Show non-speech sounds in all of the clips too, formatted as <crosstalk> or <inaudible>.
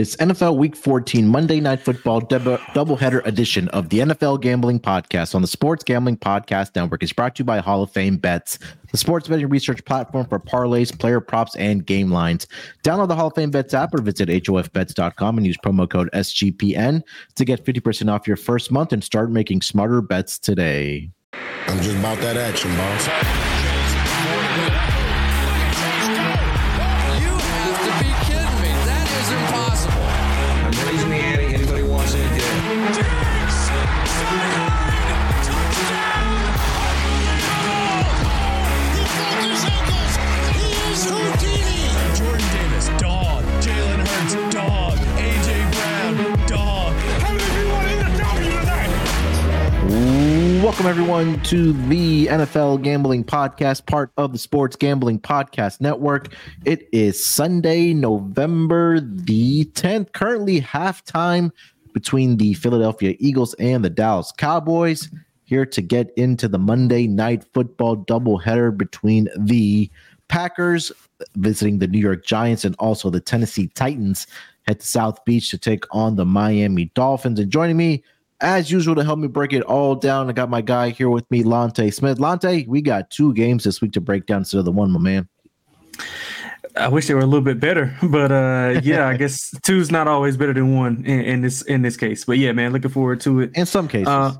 This NFL Week 14 Monday Night Football double, doubleheader edition of the NFL Gambling Podcast on the Sports Gambling Podcast Network is brought to you by Hall of Fame Bets, the sports betting research platform for parlays, player props, and game lines. Download the Hall of Fame Bets app or visit HOFBets.com and use promo code SGPN to get 50% off your first month and start making smarter bets today. I'm just about that action, boss. Welcome, everyone, to the NFL Gambling Podcast, part of the Sports Gambling Podcast Network. It is Sunday, November the 10th, currently halftime between the Philadelphia Eagles and the Dallas Cowboys. Here to get into the Monday night football doubleheader between the Packers visiting the New York Giants and also the Tennessee Titans at South Beach to take on the Miami Dolphins. And joining me, as usual, to help me break it all down, I got my guy here with me, Lonte Smith. Lonte, we got two games this week to break down instead of the one, my man. I wish they were a little bit better, <laughs> but uh, yeah, I guess <laughs> two's not always better than one in, in, this in this case. But yeah, man, looking forward to it. In some cases, uh,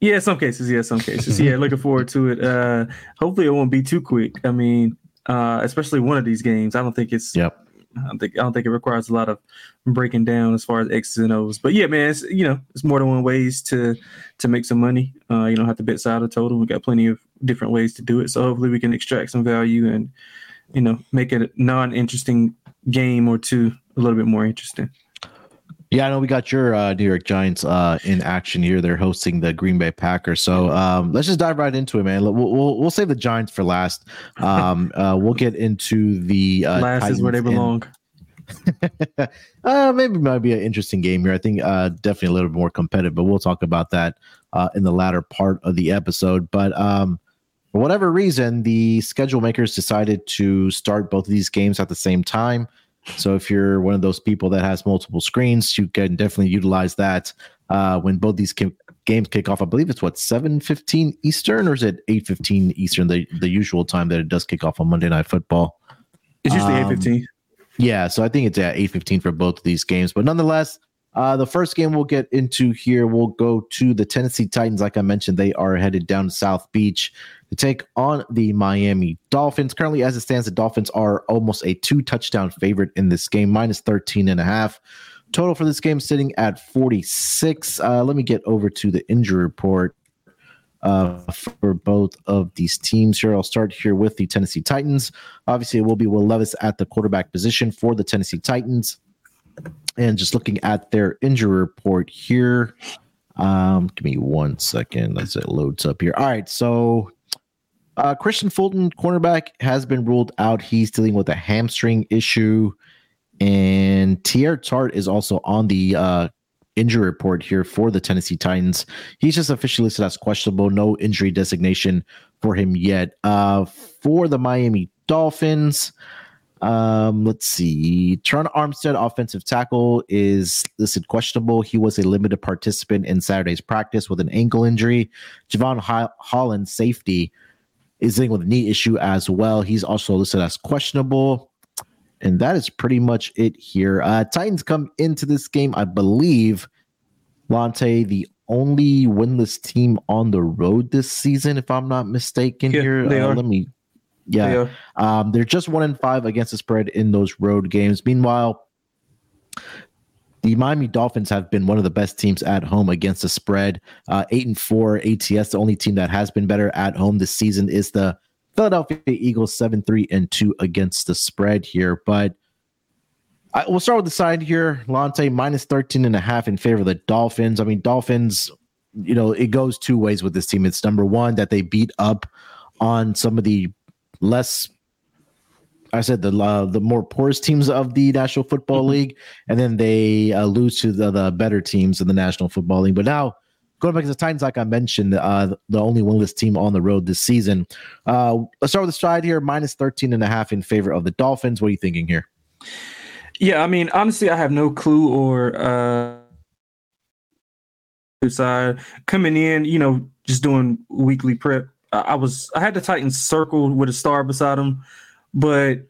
yeah, some cases, yeah, some cases, yeah, <laughs> looking forward to it. Uh, hopefully, it won't be too quick. I mean, uh, especially one of these games. I don't think it's yep. I don't think I don't think it requires a lot of breaking down as far as X's and O's. But yeah, man, it's you know it's more than one ways to to make some money. Uh, you don't have to bet side of total. We got plenty of different ways to do it. So hopefully we can extract some value and you know make it a non-interesting game or two a little bit more interesting. Yeah, I know we got your uh, New York Giants uh, in action here. They're hosting the Green Bay Packers. So um, let's just dive right into it, man. We'll, we'll, we'll save the Giants for last. Um, <laughs> uh, we'll get into the uh, last Titans is where they belong. And, <laughs> uh, maybe might be an interesting game here. I think uh, definitely a little bit more competitive, but we'll talk about that uh, in the latter part of the episode. But um, for whatever reason, the schedule makers decided to start both of these games at the same time. So if you're one of those people that has multiple screens, you can definitely utilize that uh, when both these ki- games kick off. I believe it's what seven fifteen Eastern, or is it eight fifteen Eastern? The the usual time that it does kick off on Monday Night Football. It's usually um, eight fifteen. Yeah, so I think it's at eight fifteen for both of these games. But nonetheless, uh, the first game we'll get into here, we'll go to the Tennessee Titans. Like I mentioned, they are headed down to South Beach to take on the Miami Dolphins. Currently, as it stands, the Dolphins are almost a two touchdown favorite in this game, minus 13 and a half. Total for this game sitting at 46. Uh, let me get over to the injury report uh, for both of these teams here. I'll start here with the Tennessee Titans. Obviously, it will be Will Levis at the quarterback position for the Tennessee Titans. And just looking at their injury report here. Um, give me one second as it loads up here. All right, so uh, Kristian Fulton, cornerback, has been ruled out. He's dealing with a hamstring issue. And Teair Tart is also on the uh, injury report here for the Tennessee Titans. He's just officially listed as questionable. No injury designation for him yet. Uh, for the Miami Dolphins, um, let's see. Terron Armstead, offensive tackle, is listed questionable. He was a limited participant in Saturday's practice with an ankle injury. Jevon Holland, safety, is dealing with a knee issue as well. He's also listed as questionable. And that is pretty much it here. Uh, Titans come into this game, I believe, Lonte, the only winless team on the road this season, if I'm not mistaken. Yeah, here, they uh, are. let me. Yeah, they um, they're just one in five against the spread in those road games. Meanwhile, the Miami Dolphins have been one of the best teams at home against the spread. Uh, eight and four ATS. The only team that has been better at home this season is the Philadelphia Eagles, seven three and two against the spread here. But I, we'll start with the side here. Lonte minus 13 and a half in favor of the Dolphins. I mean, Dolphins, you know, it goes two ways with this team. It's number one that they beat up on some of the less I said the uh, the more poorest teams of the National Football mm-hmm. League, and then they uh, lose to the, the, better teams in the National Football League. But now going back to the Titans, like I mentioned, uh, the only winless team on the road this season. Uh, let's start with the stride here, minus 13 and a half in favor of the Dolphins. What are you thinking here? Yeah, I mean, honestly, I have no clue or uh side coming in, you know, just doing weekly prep. I was I had the Titans circled with a star beside him, but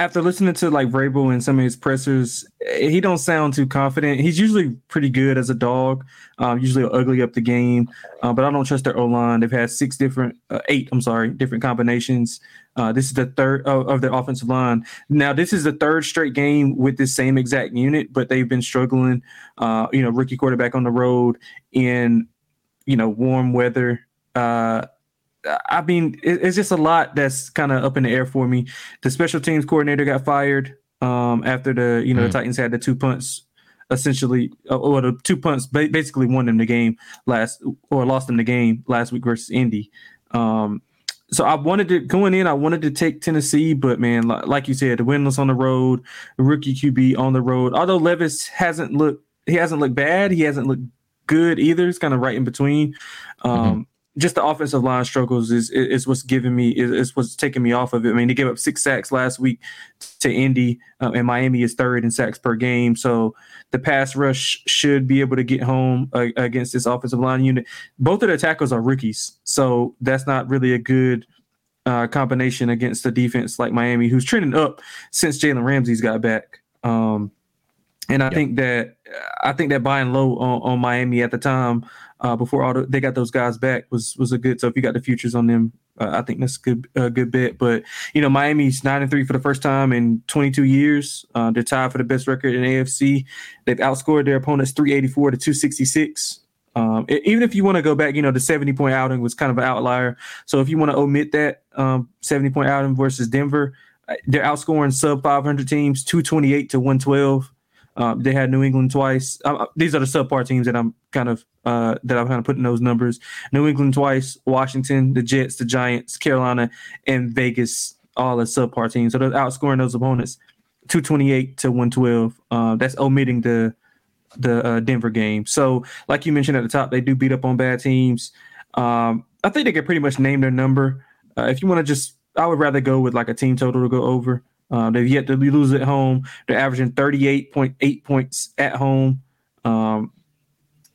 after listening to like Vrabel and some of his pressers, he don't sound too confident. He's usually pretty good as a dog. Um, usually ugly up the game, uh, but I don't trust their O line. They've had six different, uh, eight, I'm sorry, different combinations. Uh, this is the third of, of their offensive line. Now, this is the third straight game with this same exact unit, but they've been struggling. Uh, you know, rookie quarterback on the road in, you know, warm weather. Uh, I mean, it's just a lot that's kind of up in the air for me. The special teams coordinator got fired um, after the you know mm. the Titans had the two punts essentially, uh, or the two punts basically won them the game last or lost them the game last week versus Indy. Um, so I wanted to going in. I wanted to take Tennessee, but man, like you said, the winless on the road, the rookie QB on the road. Although Levis hasn't looked, he hasn't looked bad. He hasn't looked good either. It's kind of right in between. Um, mm-hmm just the offensive line struggles is is what's giving me is, is, what's taking me off of it. I mean, they gave up six sacks last week to Indy, uh, and Miami is third in sacks per game. So the pass rush should be able to get home uh, against this offensive line unit. Both of the tackles are rookies, so that's not really a good uh, combination against the defense like Miami, who's trending up since Jalen Ramsey's got back. Um, and I yep. think that I think that buying low on, on Miami at the time uh, before all the, they got those guys back was was a good. So if you got the futures on them, uh, I think that's a good a good bet. But you know, Miami's nine and three for the first time in 22 years. Uh, they're tied for the best record in AFC. They've outscored their opponents 384 to 266. Um, even if you want to go back, you know, the 70 point outing was kind of an outlier. So if you want to omit that um, 70 point outing versus Denver, uh, they're outscoring sub 500 teams 228 to 112. Um, they had New England twice. Uh, uh, these are the subpar teams that I'm kind of uh, that I'm kind of putting those numbers. New England twice, Washington, the Jets, the Giants, Carolina, and Vegas, all as subpar teams. So they're outscoring those opponents 228 to 112. Uh, that's omitting the the uh, Denver game. So, like you mentioned at the top, they do beat up on bad teams. Um, I think they can pretty much name their number. If you want to just, I would rather go with like a team total to go over. Uh, they've yet to lose at home. They're averaging 38.8 points at home. Um,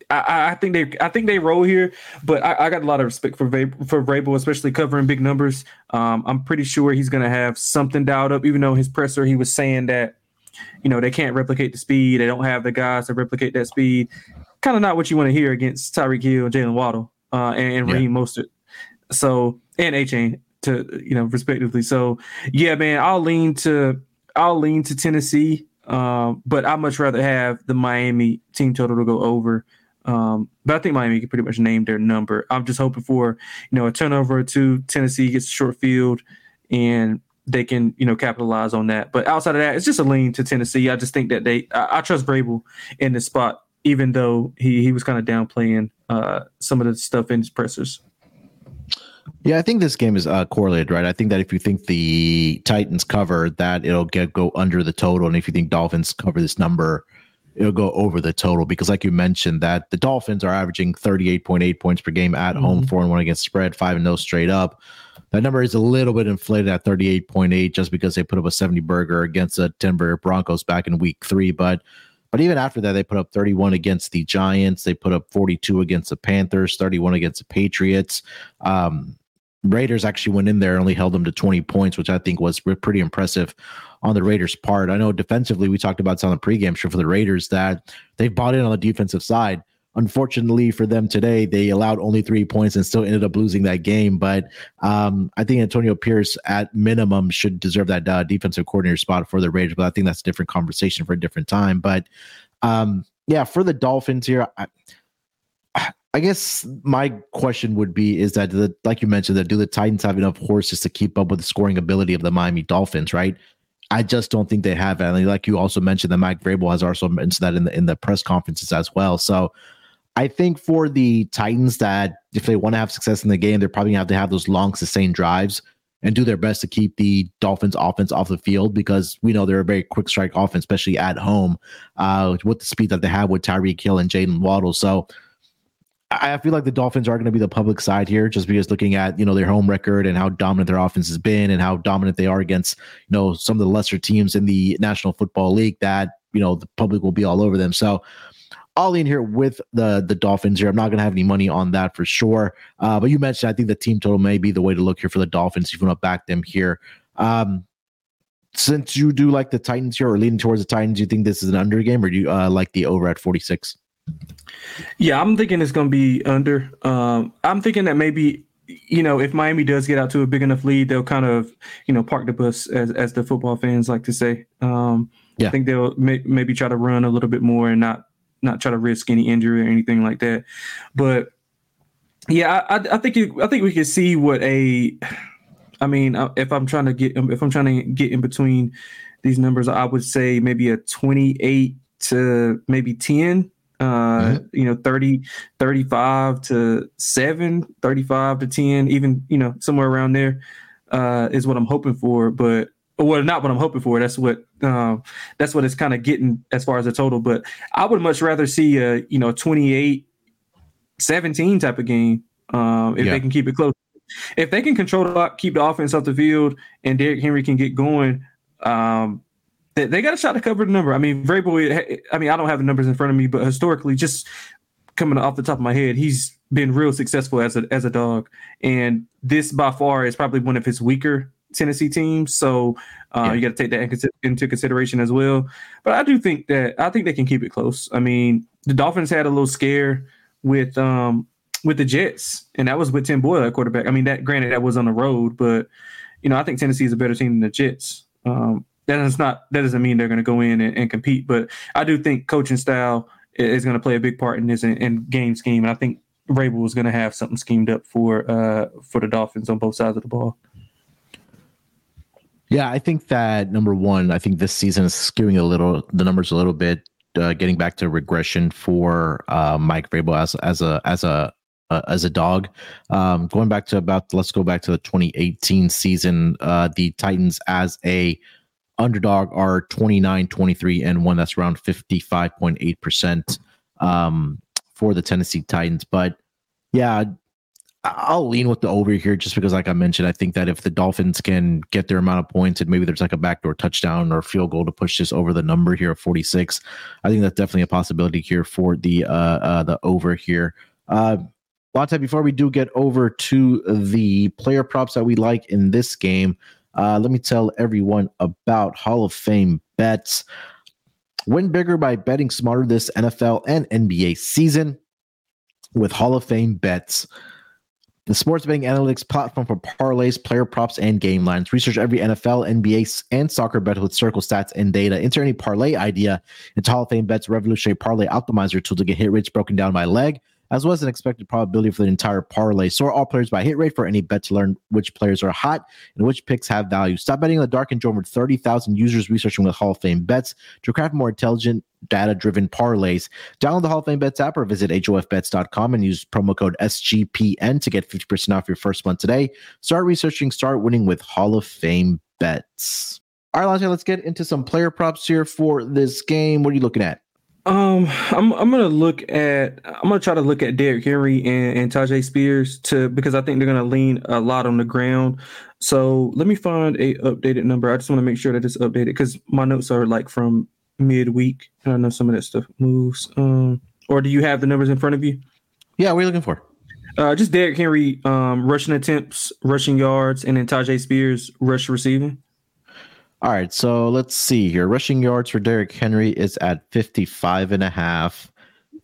I, I, think they I think they roll here, but I, I got a lot of respect for for Vrabel, especially covering big numbers. Um, I'm pretty sure he's going to have something dialed up. Even though his presser, he was saying that you know they can't replicate the speed, they don't have the guys to replicate that speed. Kind of not what you want to hear against Tyreek Hill, Jaylen Waddle, uh, and, and yeah. Raheem Mostert. So and Achane to you know respectively. So yeah, man, I'll lean to I'll lean to Tennessee, um, but I'd much rather have the Miami team total to go over. Um, but I think Miami can pretty much name their number. I'm just hoping for you know a turnover or two. Tennessee gets a short field, and they can you know capitalize on that. But outside of that, it's just a lean to Tennessee. I just think that they I, I trust Vrabel in this spot, even though he he was kind of downplaying uh, some of the stuff in his pressers. Yeah, I think this game is uh, correlated, right? I think that if you think the Titans cover, that it'll get go under the total, and if you think Dolphins cover this number, it'll go over the total. Because, like you mentioned, that the Dolphins are averaging thirty eight point eight points per game at mm-hmm. home, four and one against spread, five and no straight up. That number is a little bit inflated at thirty eight point eight, just because they put up a seventy burger against the Denver Broncos back in Week Three, but. But even after that, they put up 31 against the Giants. They put up 42 against the Panthers, 31 against the Patriots. Um, Raiders actually went in there and only held them to 20 points, which I think was pretty impressive on the Raiders' part. I know defensively, we talked about this on the pregame show for the Raiders that they've bought in on the defensive side. Unfortunately for them today, they allowed only three points and still ended up losing that game. But um, I think Antonio Pierce, at minimum, should deserve that uh, defensive coordinator spot for the Raiders. But I think that's a different conversation for a different time. But um, yeah, for the Dolphins here, I, I guess my question would be is that the, like you mentioned that do the Titans have enough horses to keep up with the scoring ability of the Miami Dolphins, right? I just don't think they have And like you also mentioned that Mike Vrabel has also mentioned that in the in the press conferences as well. So I think for the Titans that if they want to have success in the game, they're probably gonna have to have those long sustained drives and do their best to keep the Dolphins offense off the field because we know they're a very quick strike offense, especially at home, uh, with the speed that they have with Tyreek Hill and Jaden Waddle. So I feel like the Dolphins are going to be the public side here, just because looking at you know their home record and how dominant their offense has been, and how dominant they are against you know some of the lesser teams in the National Football League. That you know the public will be all over them. So I'll lean here with the the Dolphins here. I'm not going to have any money on that for sure. Uh, but you mentioned I think the team total may be the way to look here for the Dolphins if you want to back them here. Um, since you do like the Titans here or leaning towards the Titans, do you think this is an under game or do you uh, like the over at 46? Yeah, I'm thinking it's going to be under. Um, I'm thinking that maybe you know if Miami does get out to a big enough lead, they'll kind of you know park the bus as as the football fans like to say. Um, yeah. I think they'll may, maybe try to run a little bit more and not not try to risk any injury or anything like that. But yeah, I, I think you, I think we can see what a. I mean, uh, if I'm trying to get if I'm trying to get in between these numbers, I would say maybe a 28 to maybe 10 uh mm-hmm. you know 30 35 to 7 35 to 10 even you know somewhere around there uh is what i'm hoping for but well not what i'm hoping for that's what um that's what it's kind of getting as far as the total but i would much rather see a you know 28 17 type of game um if yeah. they can keep it close if they can control the keep the offense off the field and Derrick Henry can get going um they, they got a shot to cover the number. I mean, Vrabel. I mean, I don't have the numbers in front of me, but historically, just coming off the top of my head, he's been real successful as a as a dog, and this by far is probably one of his weaker Tennessee teams. So uh, yeah. you got to take that into consideration as well. But I do think that I think they can keep it close. I mean, the Dolphins had a little scare with um with the Jets, and that was with Tim Boyle at quarterback. I mean, that granted that was on the road, but you know I think Tennessee is a better team than the Jets. Um, that is not that doesn't mean they're going to go in and, and, compete. But I do think coaching style is going to play a big part in this and, game scheme. And I think Vrabel is going to have something schemed up for uh, for the Dolphins on both sides of the ball. Yeah, I think that number one, I think this season is skewing a little the numbers a little bit, uh, getting back to regression for uh, Mike Vrabel as as a as a uh, as a dog. Um, going back to about let's go back to the 2018 season, uh, the Titans as a underdog are 29, 23, and one that's around 55.8% um, for the Tennessee Titans. But yeah, I'll lean with the over here just because, like I mentioned, I think that if the Dolphins can get their amount of points and maybe there's like a backdoor touchdown or field goal to push this over the number here of 46, I think that's definitely a possibility here for the uh, uh the over here. Uh, Lonte, before we do get over to the player props that we like in this game, uh, let me tell everyone about Hall of Fame bets. Win bigger by betting smarter this NFL and NBA season with Hall of Fame bets. The sports betting analytics platform for parlays, player props, and game lines. Research every NFL, NBA, and soccer bet with circle stats and data. Enter any parlay idea into Hall of Fame Bets Revolutionary Parlay Optimizer tool to get hit rates broken down by leg as well as an expected probability for the entire parlay. Sort all players by hit rate for any bet to learn which players are hot and which picks have value. Stop betting in the dark and join over 30,000 users researching with Hall of Fame bets to craft more intelligent, data driven parlays. Download the Hall of Fame Bets app or visit HOFBets.com and use promo code SGPN to get 50% off your first month today. Start researching, start winning with Hall of Fame bets. All right, Lance, let's get into some player props here for this game. What are you looking at? Um, I'm I'm gonna look at I'm gonna try to look at Derrick Henry and, and Tyjae Spears to because I think they're gonna lean a lot on the ground. So let me find a updated number. I just want to make sure that it's updated because my notes are like from midweek, and I know some of that stuff moves. Um, or do you have the numbers in front of you? Yeah, what are you looking for? Uh, just Derrick Henry um, rushing attempts, rushing yards, and then Tyjae Spears rush receiving. All right, so let's see here. Rushing yards for Derrick Henry is at 55 and a half.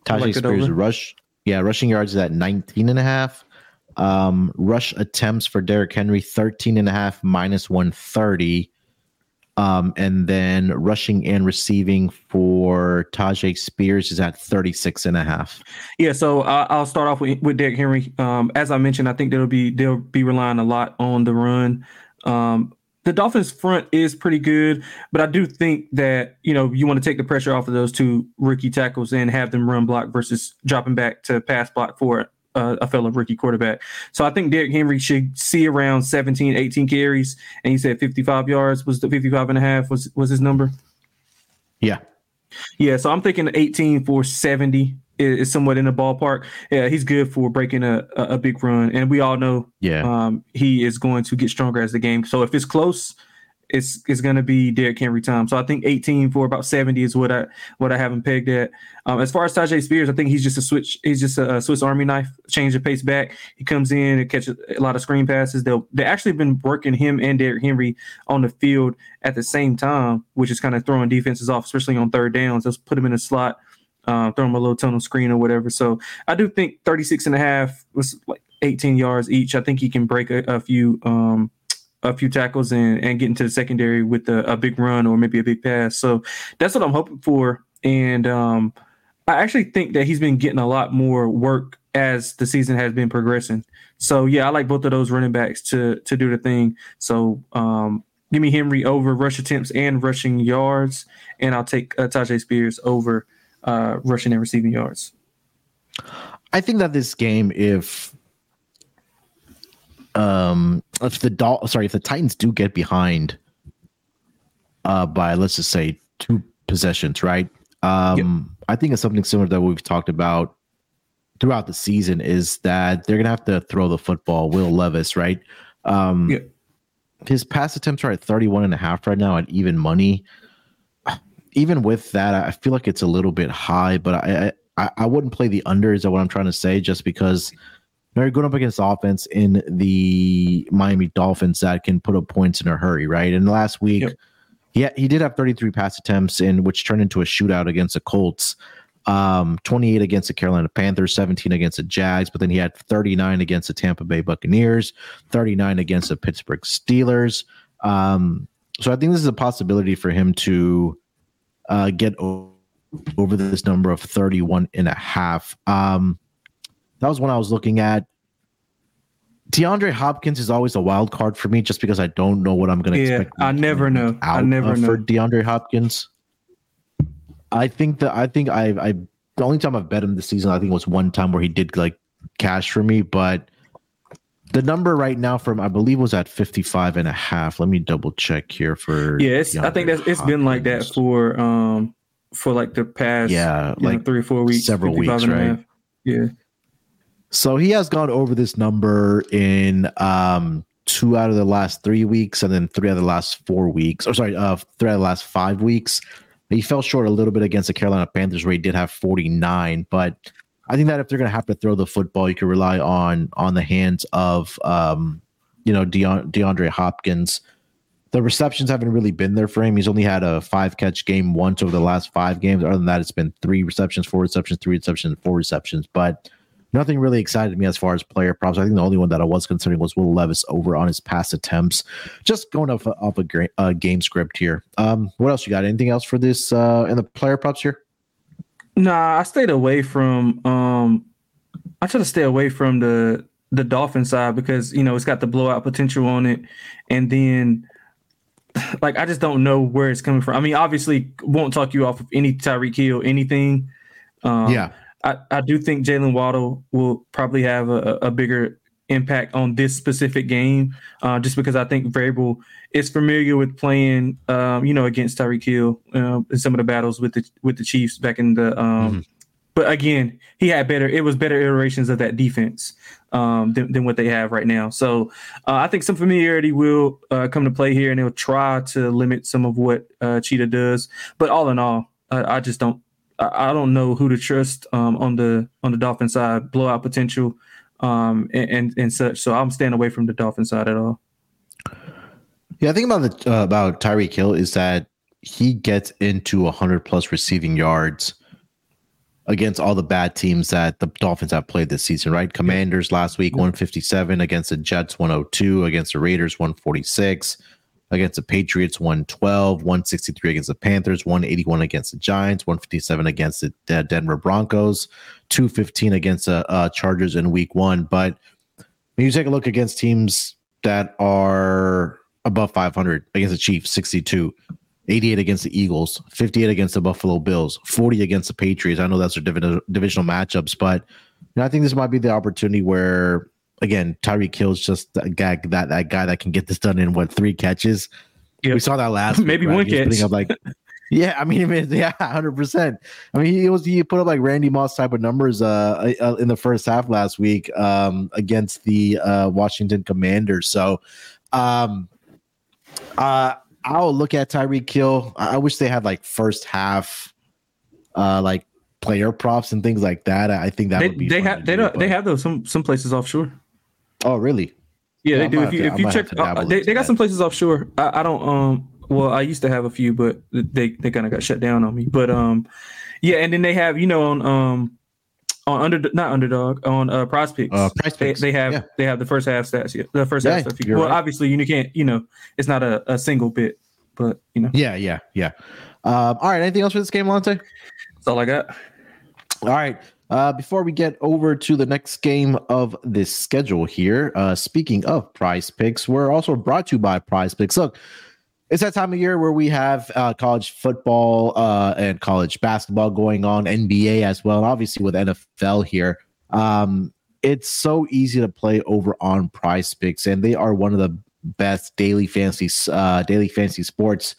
Tyjae like Spears rush, yeah, rushing yards is at 19 and a half. Um, rush attempts for Derrick Henry 13 and a half minus 130. Um, and then rushing and receiving for Tyjae Spears is at 36 and a half. Yeah, so uh, I'll start off with, with Derrick Henry. Um, as I mentioned, I think they'll be they'll be relying a lot on the run. Um, the Dolphins front is pretty good, but I do think that you know you want to take the pressure off of those two rookie tackles and have them run block versus dropping back to pass block for uh, a fellow rookie quarterback. So I think Derrick Henry should see around 17, 18 carries, and he said 55 yards was the 55 and a half was was his number. Yeah. Yeah, so I'm thinking 18 for 70 is, is somewhat in the ballpark, yeah, he's good for breaking a, a, big run. And we all know Yeah. um, he is going to get stronger as the game. So if it's close, it's it's going to be Derrick Henry time. So I think 18 for about 70 is what I what I have him pegged at. Um, as far as Tyjae Spears, I think he's just a switch. He's just a, Swiss Army knife. Change the pace back. He comes in and catches a lot of screen passes. They'll they actually been working him and Derrick Henry on the field at the same time, which is kind of throwing defenses off, especially on third downs. Let's put him in a slot. Uh, throw him a little tunnel screen or whatever. So I do think 36 and a half was like 18 yards each. I think he can break a, a few um, a few tackles and, and get into the secondary with a, a big run or maybe a big pass. So that's what I'm hoping for. And um, I actually think that he's been getting a lot more work as the season has been progressing. So yeah, I like both of those running backs to to do the thing. So um, give me Henry over rush attempts and rushing yards, and I'll take uh, Tyjae Spears over uh, rushing and receiving yards. I think that this game, if um if the Dol- sorry, if the Titans do get behind uh by let's just say two possessions, right? Um I think it's something similar that we've talked about throughout the season is that they're gonna have to throw the football. Will Levis, right? Um Yeah. his pass attempts are at 31 and a half right now at even money. Even with that, I feel like it's a little bit high, but I I, I wouldn't play the under, is what I'm trying to say, just because they're going up against offense in the Miami Dolphins that can put up points in a hurry, right? And last week, Yep. yeah, he did have 33 pass attempts in which turned into a shootout against the Colts. Um, 28 against the Carolina Panthers, 17 against the Jags, but then he had 39 against the Tampa Bay Buccaneers, 39 against the Pittsburgh Steelers. Um, so I think this is a possibility for him to uh, get o- over this number of 31 and a half. Um, that was when I was looking at. DeAndre Hopkins is always a wild card for me just because I don't know what I'm going to Yeah, expect. I never know. I never uh, for. DeAndre Hopkins. I think that I think I I the only time I've bet him this season I think was one time where he did like cash for me, but the number right now from I believe was at 55 and a half. Let me double check here for Yeah, it's, I think that's it's been like that for um for like the past Yeah, you know, like three or four weeks, several weeks, right? Yeah, So he has gone over this number in um two out of the last three weeks, and then three out of the last four weeks. Or sorry, uh, three out of the last five weeks. He fell short a little bit against the Carolina Panthers, where he did have 49. But I think that if they're going to have to throw the football, you can rely on on the hands of um, you know Deon- DeAndre Hopkins. The receptions haven't really been there for him. He's only had a five catch game once over the last five games. Other than that, it's been three receptions, four receptions, three receptions, four receptions. But nothing really excited me as far as player props. I think the only one that I was considering was Will Levis over on his pass attempts. Just going off off a uh, game script here. Um, what else you got? Anything else for this uh, in the player props here? Nah, I stayed away from um I try to stay away from the the Dolphin side because you know it's got the blowout potential on it, and then <sighs> like I just don't know where it's coming from. I mean, obviously, won't talk you off of any Tyreek Hill, anything. Um, yeah, I, I do think Jaylen Waddle will probably have a, a bigger impact on this specific game, uh, just because I think Vrabel is familiar with playing, um, you know, against Tyreek Hill uh, in some of the battles with the with the Chiefs back in the. Um, But again, he had better. It was better iterations of that defense um, than, than what they have right now. So uh, I think some familiarity will uh, come to play here, and they'll try to limit some of what uh, Cheetah does. But all in all, I, I just don't I I don't know who to trust um, on the on the Dolphin side, blowout potential, um, and, and and such. So I'm staying away from the Dolphin side at all. yeah. I think about the uh, about Tyreek Hill is that he gets into hundred plus receiving yards against all the bad teams that the Dolphins have played this season, right? Commanders last week, 157 against the Jets, 102 against the Raiders, 146 against the Patriots, 112, 163 against the Panthers, 181 against the Giants, 157 against the De- Denver Broncos, 215 against the uh, Chargers in week one. But when you take a look against teams that are above 500 against the Chiefs, 62, 88 against the Eagles, 58 against the Buffalo Bills, 40 against the Patriots. I know that's their divi- divisional matchups, but you know, I think this might be the opportunity where, again, Tyreek Hill's just that guy, that, that guy that can get this done in what three catches. Yep. We saw that last <laughs> Maybe right? one putting catch. up like <laughs> Yeah, I mean, <laughs> yeah, hundred percent. I mean, he was he put up like Randy Moss type of numbers uh, uh in the first half last week um against the uh Washington Commanders. So, um, uh, I'll look at Tyreek Hill. I wish they had like first half, uh, like player props and things like that. I think that they, would be. They have they do, don't they have those some some places offshore. Oh, really? Yeah, Yeah, they do. If you to- if you check, uh, they, they got that. some places offshore. I, I don't um. Well, I used to have a few, but they they kind of got shut down on me. But um, yeah, and then they have you know on um on under not underdog on uh prize picks. Uh, Prize they, Picks, they have yeah. they have the first half stats. Yeah, the first Yeah, half stuff. Well, right. obviously you can't you know it's not a, a single bit, but you know Yeah, yeah, yeah. Um, all right. Anything else for this game, Lonte? that's all I got. All right. Uh, before we get over to the next game of this schedule here, uh, speaking of prize picks, we're also brought to you by prize picks. Look, it's that time of year where we have uh, college football uh, and college basketball going on, NBA as well, and obviously with NFL here. Um, it's so easy to play over on prize picks, and they are one of the best daily fantasy uh, daily fantasy sports,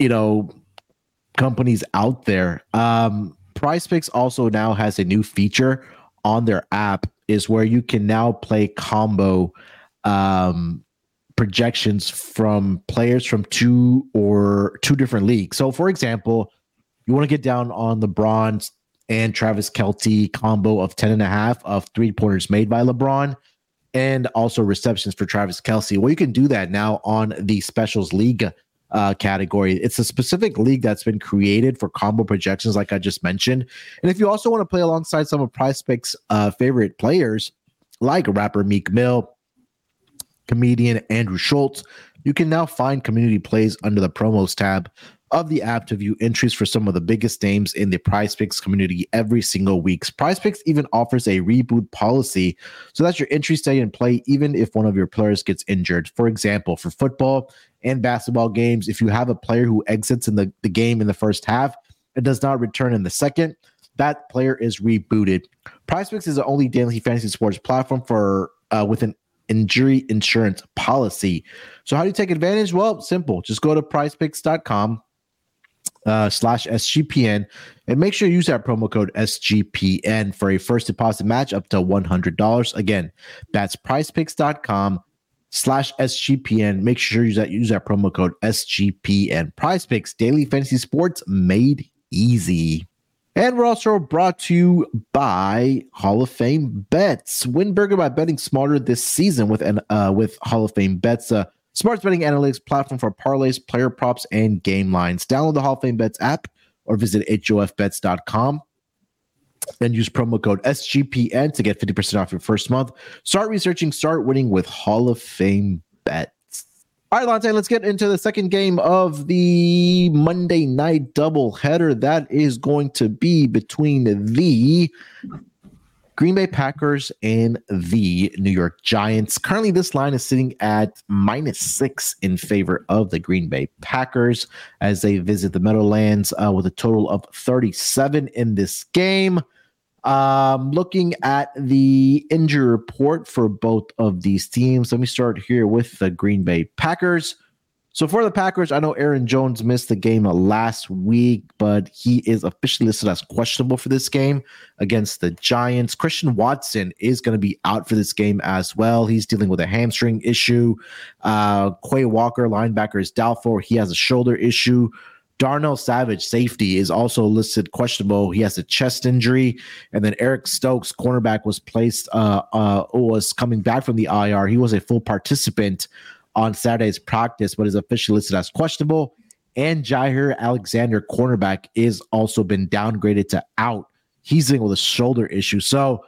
you know, companies out there. Um, Prize Picks also now has a new feature on their app is where you can now play combo um, projections from players from two or two different leagues. So, for example, you want to get down on LeBron and Travis Kelce combo of 10 and a half of three pointers made by LeBron and also receptions for Travis Kelce. Well, you can do that now on the specials league uh, category. It's a specific league that's been created for combo projections, like I just mentioned. And if you also want to play alongside some of Prize Picks' uh, favorite players, like rapper Meek Mill, comedian Andrew Schulz, you can now find community plays under the promos tab of the app to view entries for some of the biggest names in the Prize Picks community every single week. Prize Picks even offers a reboot policy so that your entries stay in play even if one of your players gets injured. For example, for football and basketball games, if you have a player who exits in the, the game in the first half and does not return in the second, that player is rebooted. Prize Picks is the only daily fantasy sports platform for uh, with an injury insurance policy. So how do you take advantage? Well, simple. Just go to prizepicks.com uh, slash SGPN and make sure you use that promo code SGPN for a first deposit match up to $100. Again, that's prizepicks.com slash SGPN. Make sure you use that, use that promo code SGPN. Prize Picks, daily fantasy sports made easy. And we're also brought to you by Hall of Fame Bets. Win burger by betting smarter this season with an uh, with Hall of Fame Bets, a sports betting analytics platform for parlays, player props, and game lines. Download the Hall of Fame Bets app or visit hofbets.com and use promo code SGPN to get 50% off your first month. Start researching, start winning with Hall of Fame Bets. All right, Lonte, let's get into the second game of the Monday night doubleheader. That is going to be between the Green Bay Packers and the New York Giants. Currently, this line is sitting at minus six in favor of the Green Bay Packers as they visit the Meadowlands uh, with a total of 37 in this game. Um, looking at the injury report for both of these teams, let me start here with the Green Bay Packers. So for the Packers, I know Aaron Jones missed the game last week, but he is officially listed as questionable for this game against the Giants. Christian Watson is going to be out for this game as well. He's dealing with a hamstring issue. Uh, Quay Walker, linebacker, is doubtful. He has a shoulder issue. Darnell Savage, safety, is also listed questionable. He has a chest injury, and then Eric Stokes, cornerback, was placed. Uh, uh, was coming back from the IR. He was a full participant on Saturday's practice, but is officially listed as questionable. And Jaire Alexander, cornerback, is also been downgraded to out. He's dealing with a shoulder issue. So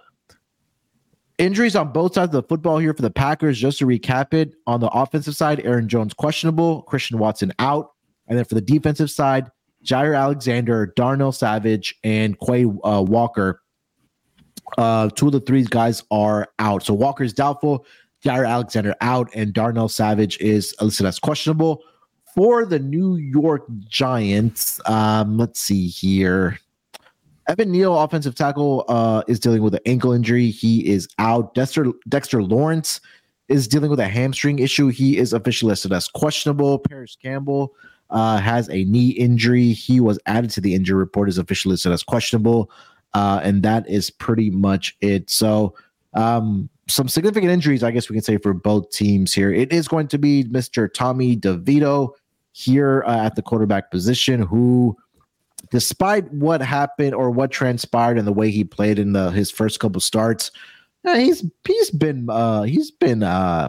injuries on both sides of the football here for the Packers. Just to recap it, on the offensive side, Aaron Jones questionable, Christian Watson out. And then for the defensive side, Jaire Alexander, Darnell Savage, and Quay uh, Walker. Uh, two of the three guys are out. So Walker's doubtful, Jaire Alexander out, and Darnell Savage is listed as questionable. For the New York Giants, um, let's see here. Evan Neal, offensive tackle, uh, is dealing with an ankle injury. He is out. Dexter Dexter Lawrence is dealing with a hamstring issue. He is officially listed as questionable. Parris Campbell uh, has a knee injury. He was added to the injury report, is officially listed as questionable, uh, and that is pretty much it. So, um, some significant injuries, I guess we can say, for both teams here. It is going to be Mr. Tommy DeVito here uh, at the quarterback position, who, despite what happened or what transpired and the way he played in the, his first couple starts, uh, he's he's been uh, he's been uh,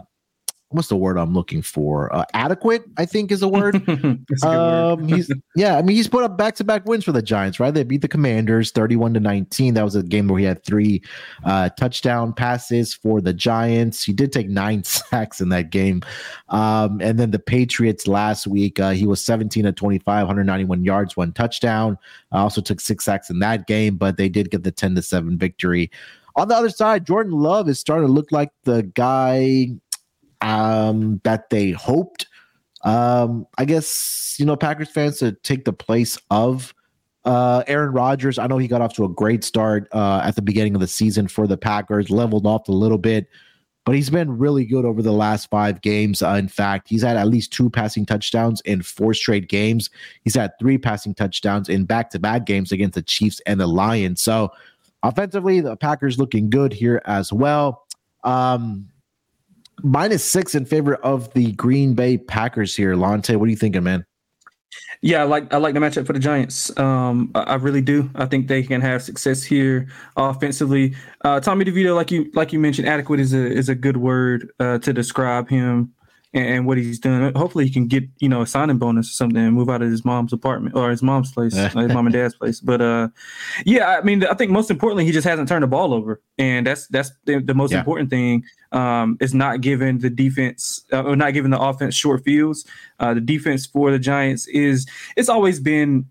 what's the word I'm looking for? Uh, adequate, I think is a word. <laughs> um, he's yeah, I mean he's put up back to back wins for the Giants, right? They beat the Commanders 31 to 19. That was a game where he had three uh, touchdown passes for the Giants. He did take nine <laughs> sacks in that game. Um, and then the Patriots last week, uh, he was 17 to 25, 191 yards, one touchdown. I also took six sacks in that game, but they did get the 10 to 7 victory. On the other side, Jordan Love is starting to look like the guy um, that they hoped. Um, I guess you know Packers fans to take the place of uh, Aaron Rodgers. I know he got off to a great start uh, at the beginning of the season for the Packers, leveled off a little bit, but he's been really good over the last five games. Uh, in fact, he's had at least two passing touchdowns in four straight games. He's had three passing touchdowns in back to back games against the Chiefs and the Lions. So, offensively, the Packers looking good here as well. Um, minus six in favor of the Green Bay Packers here. Lonte, what are you thinking, man? Yeah, I like I like the matchup for the Giants. Um, I, I, really do. I think they can have success here offensively. Uh, Tommy DeVito, like you like you mentioned, adequate is a is a good word uh, to describe him and, and, what he's done. Hopefully, he can get you know a signing bonus or something and move out of his mom's apartment or his mom's place, his mom and dad's place. <laughs> But uh, yeah, I mean, I think most importantly, he just hasn't turned the ball over, and that's that's the, the most yeah. important thing. Um, is not giving the defense uh, or not giving the offense short fields. Uh, the defense for the Giants is it's always been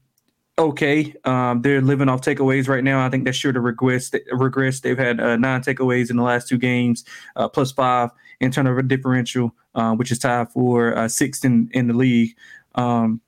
okay. Um, they're living off takeaways right now. I think that's sure to regress. Regress. They've had uh, nine takeaways in the last two games, uh, plus five in turnover differential, uh, which is tied for uh, sixth in, in the league. Um,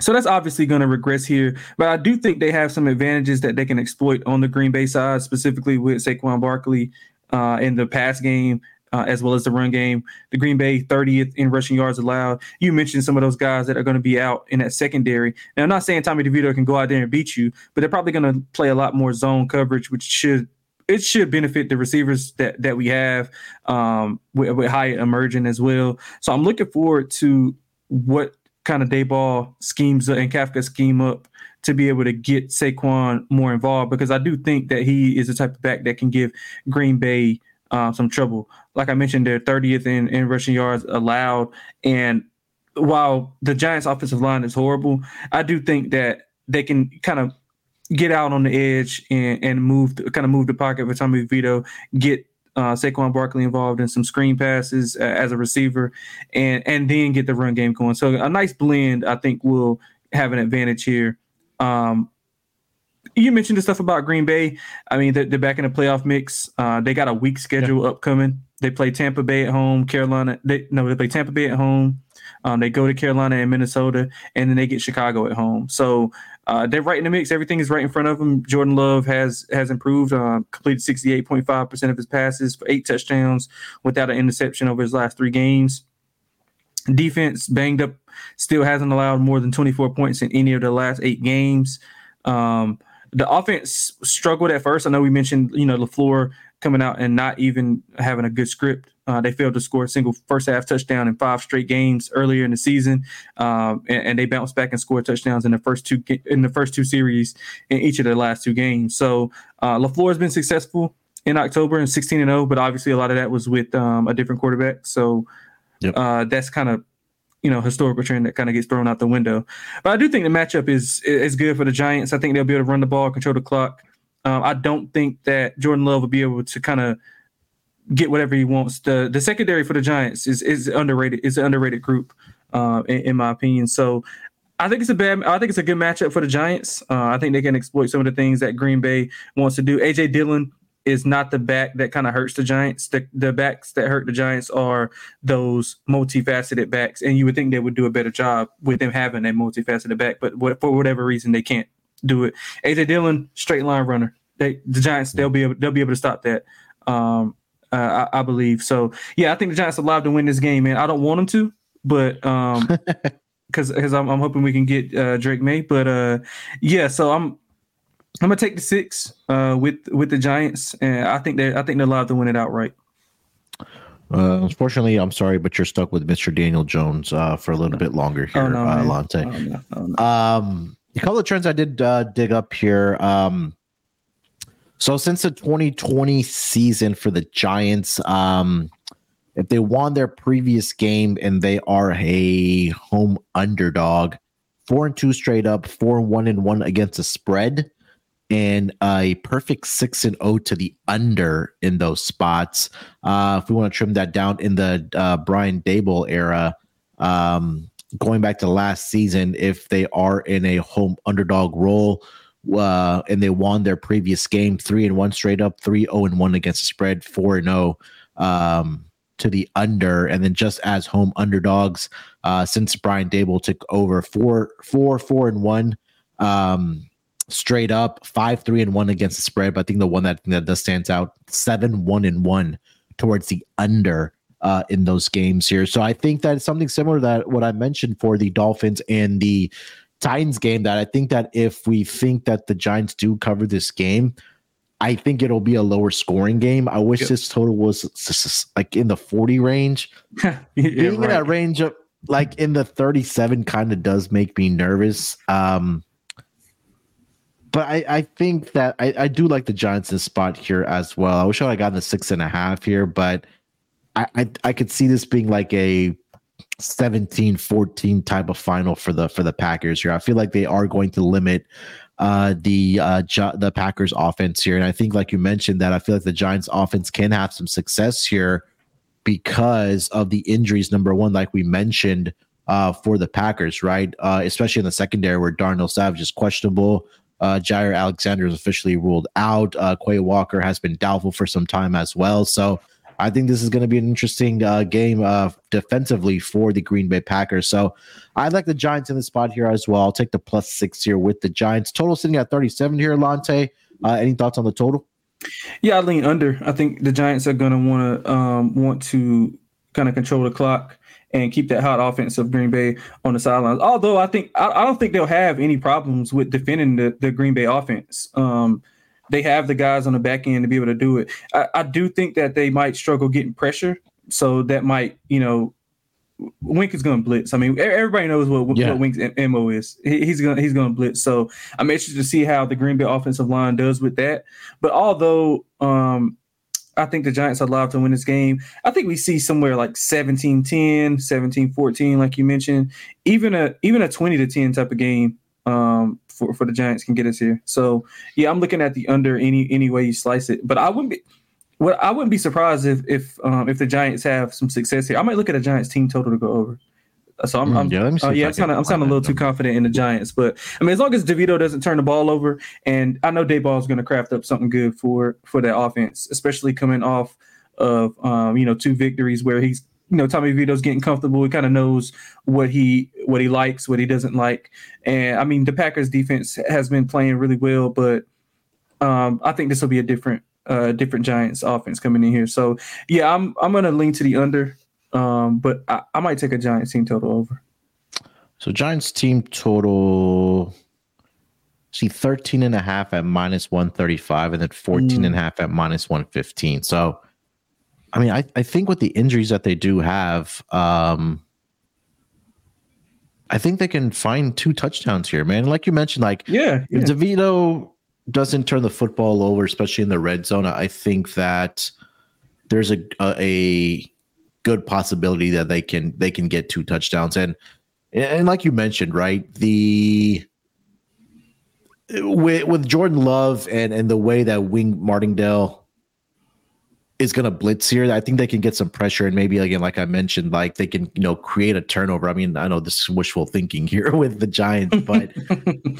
so that's obviously going to regress here, but I do think they have some advantages that they can exploit on the Green Bay side, specifically with Saquon Barkley uh, in the pass game. Uh, as well as the run game. The Green Bay 30th in rushing yards allowed. You mentioned some of those guys that are going to be out in that secondary. Now, I'm not saying Tommy DeVito can go out there and beat you, but they're probably going to play a lot more zone coverage, which should it should benefit the receivers that that we have um, with, with Hyatt emerging as well. So I'm looking forward to what kind of Daboll schemes and Kafka scheme up to be able to get Saquon more involved because I do think that he is the type of back that can give Green Bay uh, some trouble. Like I mentioned, they're 30th in, in rushing yards allowed, and while the Giants' offensive line is horrible, I do think that they can kind of get out on the edge and, and move, kind of move the pocket for Tommy Vito, get uh, Saquon Barkley involved in some screen passes uh, as a receiver, and and then get the run game going. So a nice blend, I think, will have an advantage here. Um, you mentioned the stuff about Green Bay. I mean, they're, they're back in the playoff mix. Uh, they got a weak schedule yeah. upcoming. They play Tampa Bay at home, Carolina. They no, they play Tampa Bay at home. Um, they go to Carolina and Minnesota, and then they get Chicago at home. So uh, they're right in the mix. Everything is right in front of them. Jordan Love has has improved, uh, completed sixty eight point five percent of his passes for eight touchdowns without an interception over his last three games. Defense banged up, still hasn't allowed more than twenty four points in any of the last eight games. Um, the offense struggled at first. I know we mentioned, you know, LaFleur coming out and not even having a good script. Uh, they failed to score a single first half touchdown in five straight games earlier in the season, um, and, and, they bounced back and scored touchdowns in the first two in the first two series in each of the last two games. So uh, LaFleur has been successful in October and 16 and 0, but obviously a lot of that was with um, a different quarterback. So yep. uh, that's kind of you know historical trend that kind of gets thrown out the window. But I do think the matchup is is good for the Giants. I think they'll be able to run the ball, control the clock. Um, I don't think that Jordan Love will be able to kind of get whatever he wants. The the secondary for the Giants is is underrated. Is an underrated group, uh, in, in, my opinion. So I think it's a bad. I think it's a good matchup for the Giants. Uh, I think they can exploit some of the things that Green Bay wants to do. AJ Dillon is not the back that kind of hurts the Giants. The, the backs that hurt the Giants are those multifaceted backs, and you would think they would do a better job with them having a multifaceted back, but what, for whatever reason they can't do it. AJ Dillon, straight line runner. They, the Giants, they'll be able, they'll be able to stop that. Um, uh, I, I, believe so. Yeah, I think the Giants are alive to win this game, man. I don't want them to, but um, <laughs> because because I'm, I'm hoping we can get uh, Drake Maye. But uh, yeah, so I'm I'm gonna take the six uh, with with the Giants, and I think they I think they're allowed to win it outright. Uh, unfortunately, I'm sorry, but you're stuck with Mr. Daniel Jones uh, for a little bit longer here, Oh, no, uh. Lonte. Oh, no, oh, no. Um, a couple of trends I did uh, dig up here. Um, so since the 2020 season for the Giants, um, if they won their previous game and they are a home underdog, four and two straight up, four and one and one against the spread, and a perfect six and oh to the under in those spots. Uh, if we want to trim that down in the uh, Brian Daboll era, um, going back to last season, if they are in a home underdog role uh, and they won their previous game three and one straight up, three zero and one against the spread, four and zero um, to the under, and then just as home underdogs uh, since Brian Daboll took over, four four four and one. Um, straight up five three and one against the spread but i think the one that that does stands out seven one and one towards the under uh, in those games here. So I think that it's something similar that what I mentioned for the Dolphins and the Titans game. That I think that if we think that the Giants do cover this game, I think it'll be a lower scoring game. I wish Yep. this total was like in the 40 range. <laughs> yeah, Being in that range of like in the 37 kind of does make me nervous. Um but I, I think that I, I do like the this spot here as well. I wish I had gotten the six and a half here, but I, I I could see this being like a 17-14 type of final for the for the Packers here. I feel like they are going to limit uh the uh the Packers offense here. And I think like you mentioned that I feel like the Giants offense can have some success here because of the injuries, number one, like we mentioned, uh, for the Packers, right? Uh, especially in the secondary where Darnell Savage is questionable. Uh, Jaire Alexander is officially ruled out. Uh, Quay Walker has been doubtful for some time as well. So I think this is going to be an interesting uh, game uh, defensively for the Green Bay Packers. So I like the Giants in the spot here as well. I'll take the plus six here with the Giants. Total sitting at 37 here, Lonte. Uh, any thoughts on the total? Yeah, I lean under. I think the Giants are going to want to um, want to kind of control the clock and keep that hot offense of Green Bay on the sidelines. Although I think I, I don't think they'll have any problems with defending the, the Green Bay offense. Um, they have the guys on the back end to be able to do it. I, I do think that they might struggle getting pressure, so that might you know. Wink is going to blitz. I mean, everybody knows what, Yeah. what Wink's mo is. He- He's going he's going to blitz. So I'm interested to see how the Green Bay offensive line does with that. But although um, I think the Giants are allowed to win this game, I think we see somewhere like 17-10, 17-14, like you mentioned. Even a even a 20 to 10 type of game um, for, for the Giants can get us here. So yeah, I'm looking at the under any any way you slice it. But I wouldn't be what I wouldn't be surprised if if um, if the Giants have some success here. I might look at a Giants team total to go over. So I'm, Mm, I'm yeah, let me uh, yeah, I'm of I'm sounding a little too confident in the Giants, but I mean, as long as DeVito doesn't turn the ball over, and I know Daboll is going to craft up something good for for that offense, especially coming off of um, you know two victories where he's you know Tommy DeVito's getting comfortable. He kind of knows what he what he likes, what he doesn't like, and I mean the Packers defense has been playing really well, but um, I think this will be a different uh, different Giants offense coming in here. So yeah, I'm I'm gonna lean to the under, um, but I, I might take a Giants team total over. So Giants team total see 13 and a half at minus 135 and then 14 and a half at minus 115. So I mean I, I think with the injuries that they do have, um I think they can find two touchdowns here, man. Like you mentioned, like Yeah, if yeah. DeVito doesn't turn the football over, especially in the red zone, I think that there's a, a a good possibility that they can they can get two touchdowns. And and like you mentioned, right, the with with Jordan Love and and the way that Wink Martindale is going to blitz here. I think they can get some pressure and maybe again, like I mentioned, like they can you know create a turnover. I mean, I know this is wishful thinking <laughs> here with the Giants, but <laughs>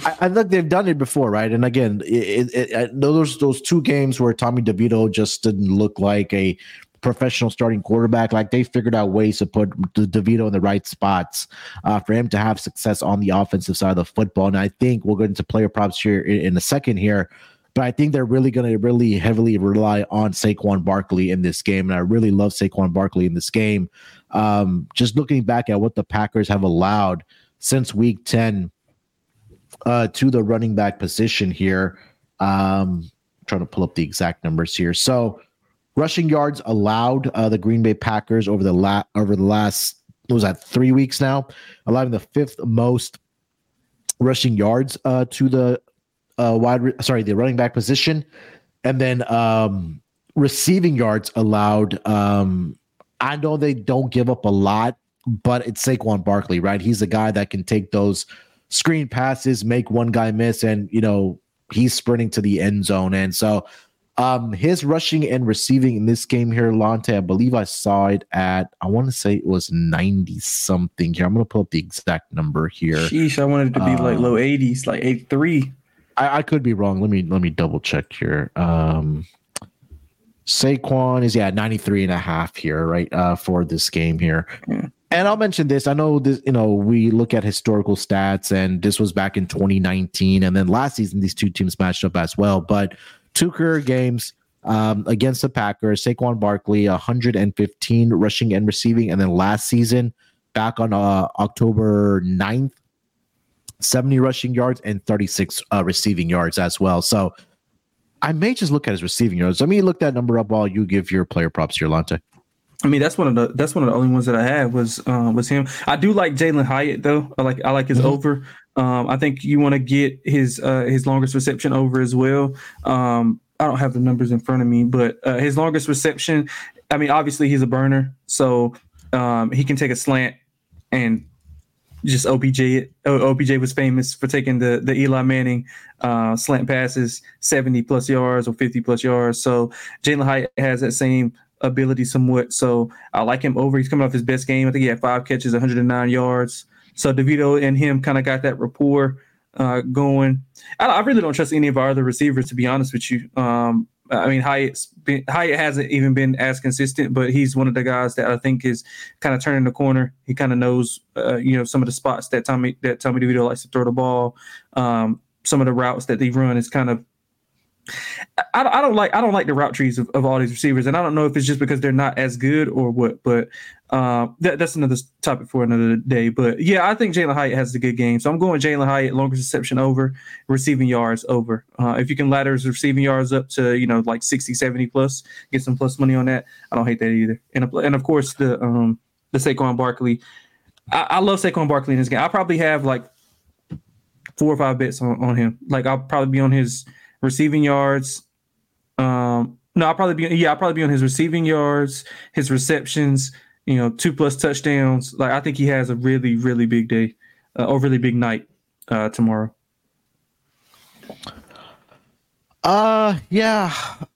I, I think they've done it before, right? And again, it, it, it, those those two games where Tommy DeVito just didn't look like a professional starting quarterback. Like they figured out ways to put De- DeVito in the right spots uh, for him to have success on the offensive side of the football. And I think we'll get into player props here in, in a second here. But I think they're really going to really heavily rely on Saquon Barkley in this game. And I really love Saquon Barkley in this game. Um, just looking back at what the Packers have allowed since week 10 uh, to the running back position here. Um, trying to pull up the exact numbers here. So, rushing yards allowed uh, the Green Bay Packers over the la- over the last was that three weeks now, allowing the fifth most rushing yards uh, to the uh, wide re- sorry the running back position, and then um, receiving yards allowed. Um, I know they don't give up a lot, but it's Saquon Barkley, right? He's the guy that can take those screen passes, make one guy miss, and you know he's sprinting to the end zone. And so um his rushing and receiving in this game here, Lonte, I believe I saw it at I want to say it was 90 something here. I'm gonna pull up the exact number here. Sheesh, I wanted it to be like Um, low 80s, like 83. I, I could be wrong. Let me let me double check here. Um Saquon is yeah 93 and a half here, right? Uh for this game here. Yeah. And I'll mention this. I know this, you know, we look at historical stats and this was back in 2019. And then last season, these two teams matched up as well. But two career games um, against the Packers, Saquon Barkley, 115 rushing and receiving. And then last season, back on uh, October 9th, 70 rushing yards and 36 uh, receiving yards as well. So I may just look at his receiving yards. Let me look that number up while you give your player props here, Lonte. I mean, that's one of the that's one of the only ones that I had was um, was him. I do like Jalin Hyatt though. I like I like his Mhm. over. Um, I think you want to get his uh, his longest reception over as well. Um, I don't have the numbers in front of me, but uh, his longest reception. I mean, obviously he's a burner, so um, he can take a slant and just OBJ it. OBJ was famous for taking the the Eli Manning uh, slant passes, seventy plus yards or fifty plus yards. So Jalin Hyatt has that same ability somewhat. So I like him over. He's coming off his best game. I think he had five catches, 109 yards. So DeVito and him kind of got that rapport uh, going. I, I really don't trust any of our other receivers, to be honest with you. Um, I mean, Hyatt's been, Hyatt hasn't even been as consistent, but he's one of the guys that I think is kind of turning the corner. He kind of knows, uh, you know, some of the spots that Tommy that Tommy DeVito likes to throw the ball. Um, some of the routes that they run is kind of I, I don't like I don't like the route trees of, of all these receivers, and I don't know if it's just because they're not as good or what. But uh, that, that's another topic for another day. But yeah, I think Jalin Hyatt has a good game, so I'm going Jalin Hyatt longest reception over, receiving yards over. Uh, if you can ladder his receiving yards up to you know like 60, 70 plus, get some plus money on that. I don't hate that either. And and of course the um the Saquon Barkley. I, I love Saquon Barkley in this game. I probably have like four or five bets on, on him. Like I'll probably be on his receiving yards. Um, no, I'll probably be yeah, I'll probably be on his receiving yards, his receptions, you know, two plus touchdowns. Like I think he has a really, really big day, uh, or really big night uh, tomorrow. Uh yeah.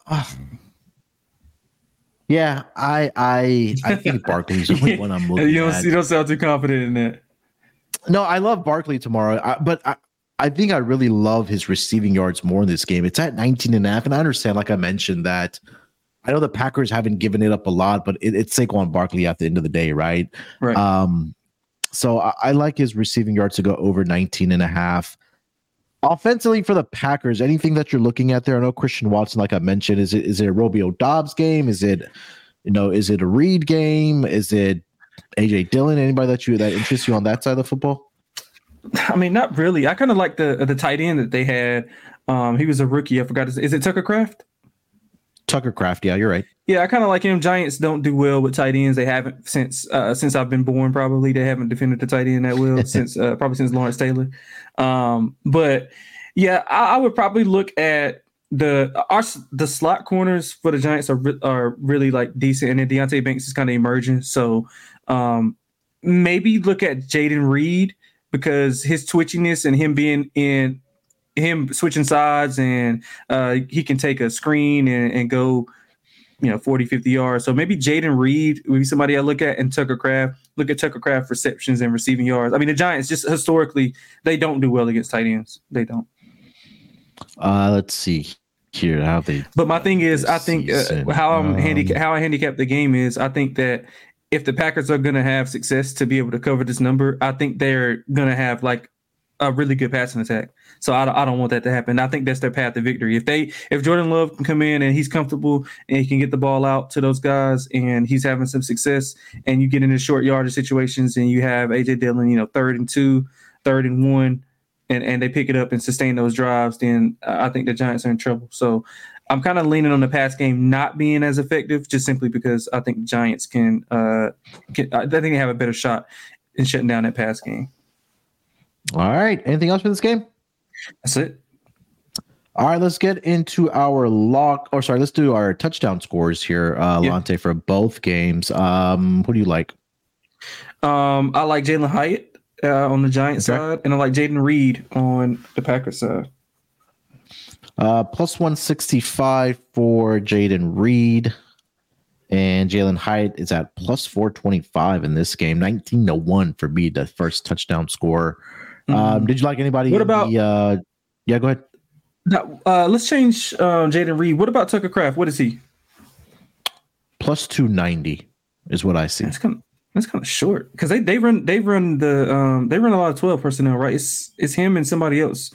Uh, <sighs> yeah, I I I think <laughs> Barkley's the only one I'm looking you don't at. you don't sound too confident in that. No, I love Barkley tomorrow, I, but I, I think I really love his receiving yards more in this game. It's at 19 and a half, and I understand, like I mentioned, that I know the Packers haven't given it up a lot, but it, it's Saquon Barkley at the end of the day, right? Right. Um, so I, I like his receiving yards to go over 19 and a half. Offensively for the Packers, anything that you're looking at there? I know Christian Watson, like I mentioned, is it is it a Romeo Doubs game? Is it, you know, is it a Reed game? Is it AJ Dillon? Anybody that you that interests you on that side of the football? I mean, not really. I kind of like the the tight end that they had. Um, he was a rookie. I forgot. His, is it Tucker Kraft? Tucker Kraft, yeah, you're right. Yeah, I kind of like him. Giants don't do well with tight ends. They haven't since uh, since I've been born. Probably they haven't defended the tight end that well <laughs> since uh, probably since Lawrence Taylor. Um, but yeah, I, I would probably look at the our the slot corners for the Giants are are really like decent, and then Deonte Banks is kind of emerging. So um, maybe look at Jayden Reed because his twitchiness and him being in him switching sides and uh, he can take a screen and, and go you know 40 50 yards. So maybe jayden reed would be somebody i look at and tucker kraft look at tucker kraft receptions and receiving yards. I mean the giants just historically they don't do well against tight ends. They don't. Uh, let's see here how they. but my thing is i think uh, how i'm Um, handicap how i handicap the game is i think that if the packers are going to have success to be able to cover this number i think they're going to have like a really good passing attack. So I, I don't want that to happen. I think that's their path to victory. If they if Jordan Love can come in and he's comfortable and he can get the ball out to those guys and he's having some success, and you get into short yardage situations and you have AJ Dillon, you know, third and two, third and one, and and they pick it up and sustain those drives, then I think the Giants are in trouble. So I'm kind of leaning on the pass game not being as effective, just simply because I think the Giants can, uh, can I think they have a better shot in shutting down that pass game. All right. Anything else for this game? That's it. All right, let's get into our lock. Or sorry, let's do our touchdown scores here, uh, Yeah. Lonte, for both games. Um, who do you like? Um, I like Jalin Hyatt uh, on the Giants Okay. side, and I like Jayden Reed on the Packers side. Uh, plus 165 for Jayden Reed. And Jalin Hyatt is at plus 425 in this game. 19 to 1 for me, the first touchdown score. Um, did you like anybody? What about- the, uh, yeah, go ahead. Now, uh, let's change um, Jayden Reed. What about Tucker Kraft? What is he? Plus 290 is what I see. That's kind of that's kind of short because they they run they run the um they run a lot of twelve personnel, right? It's it's him and somebody else.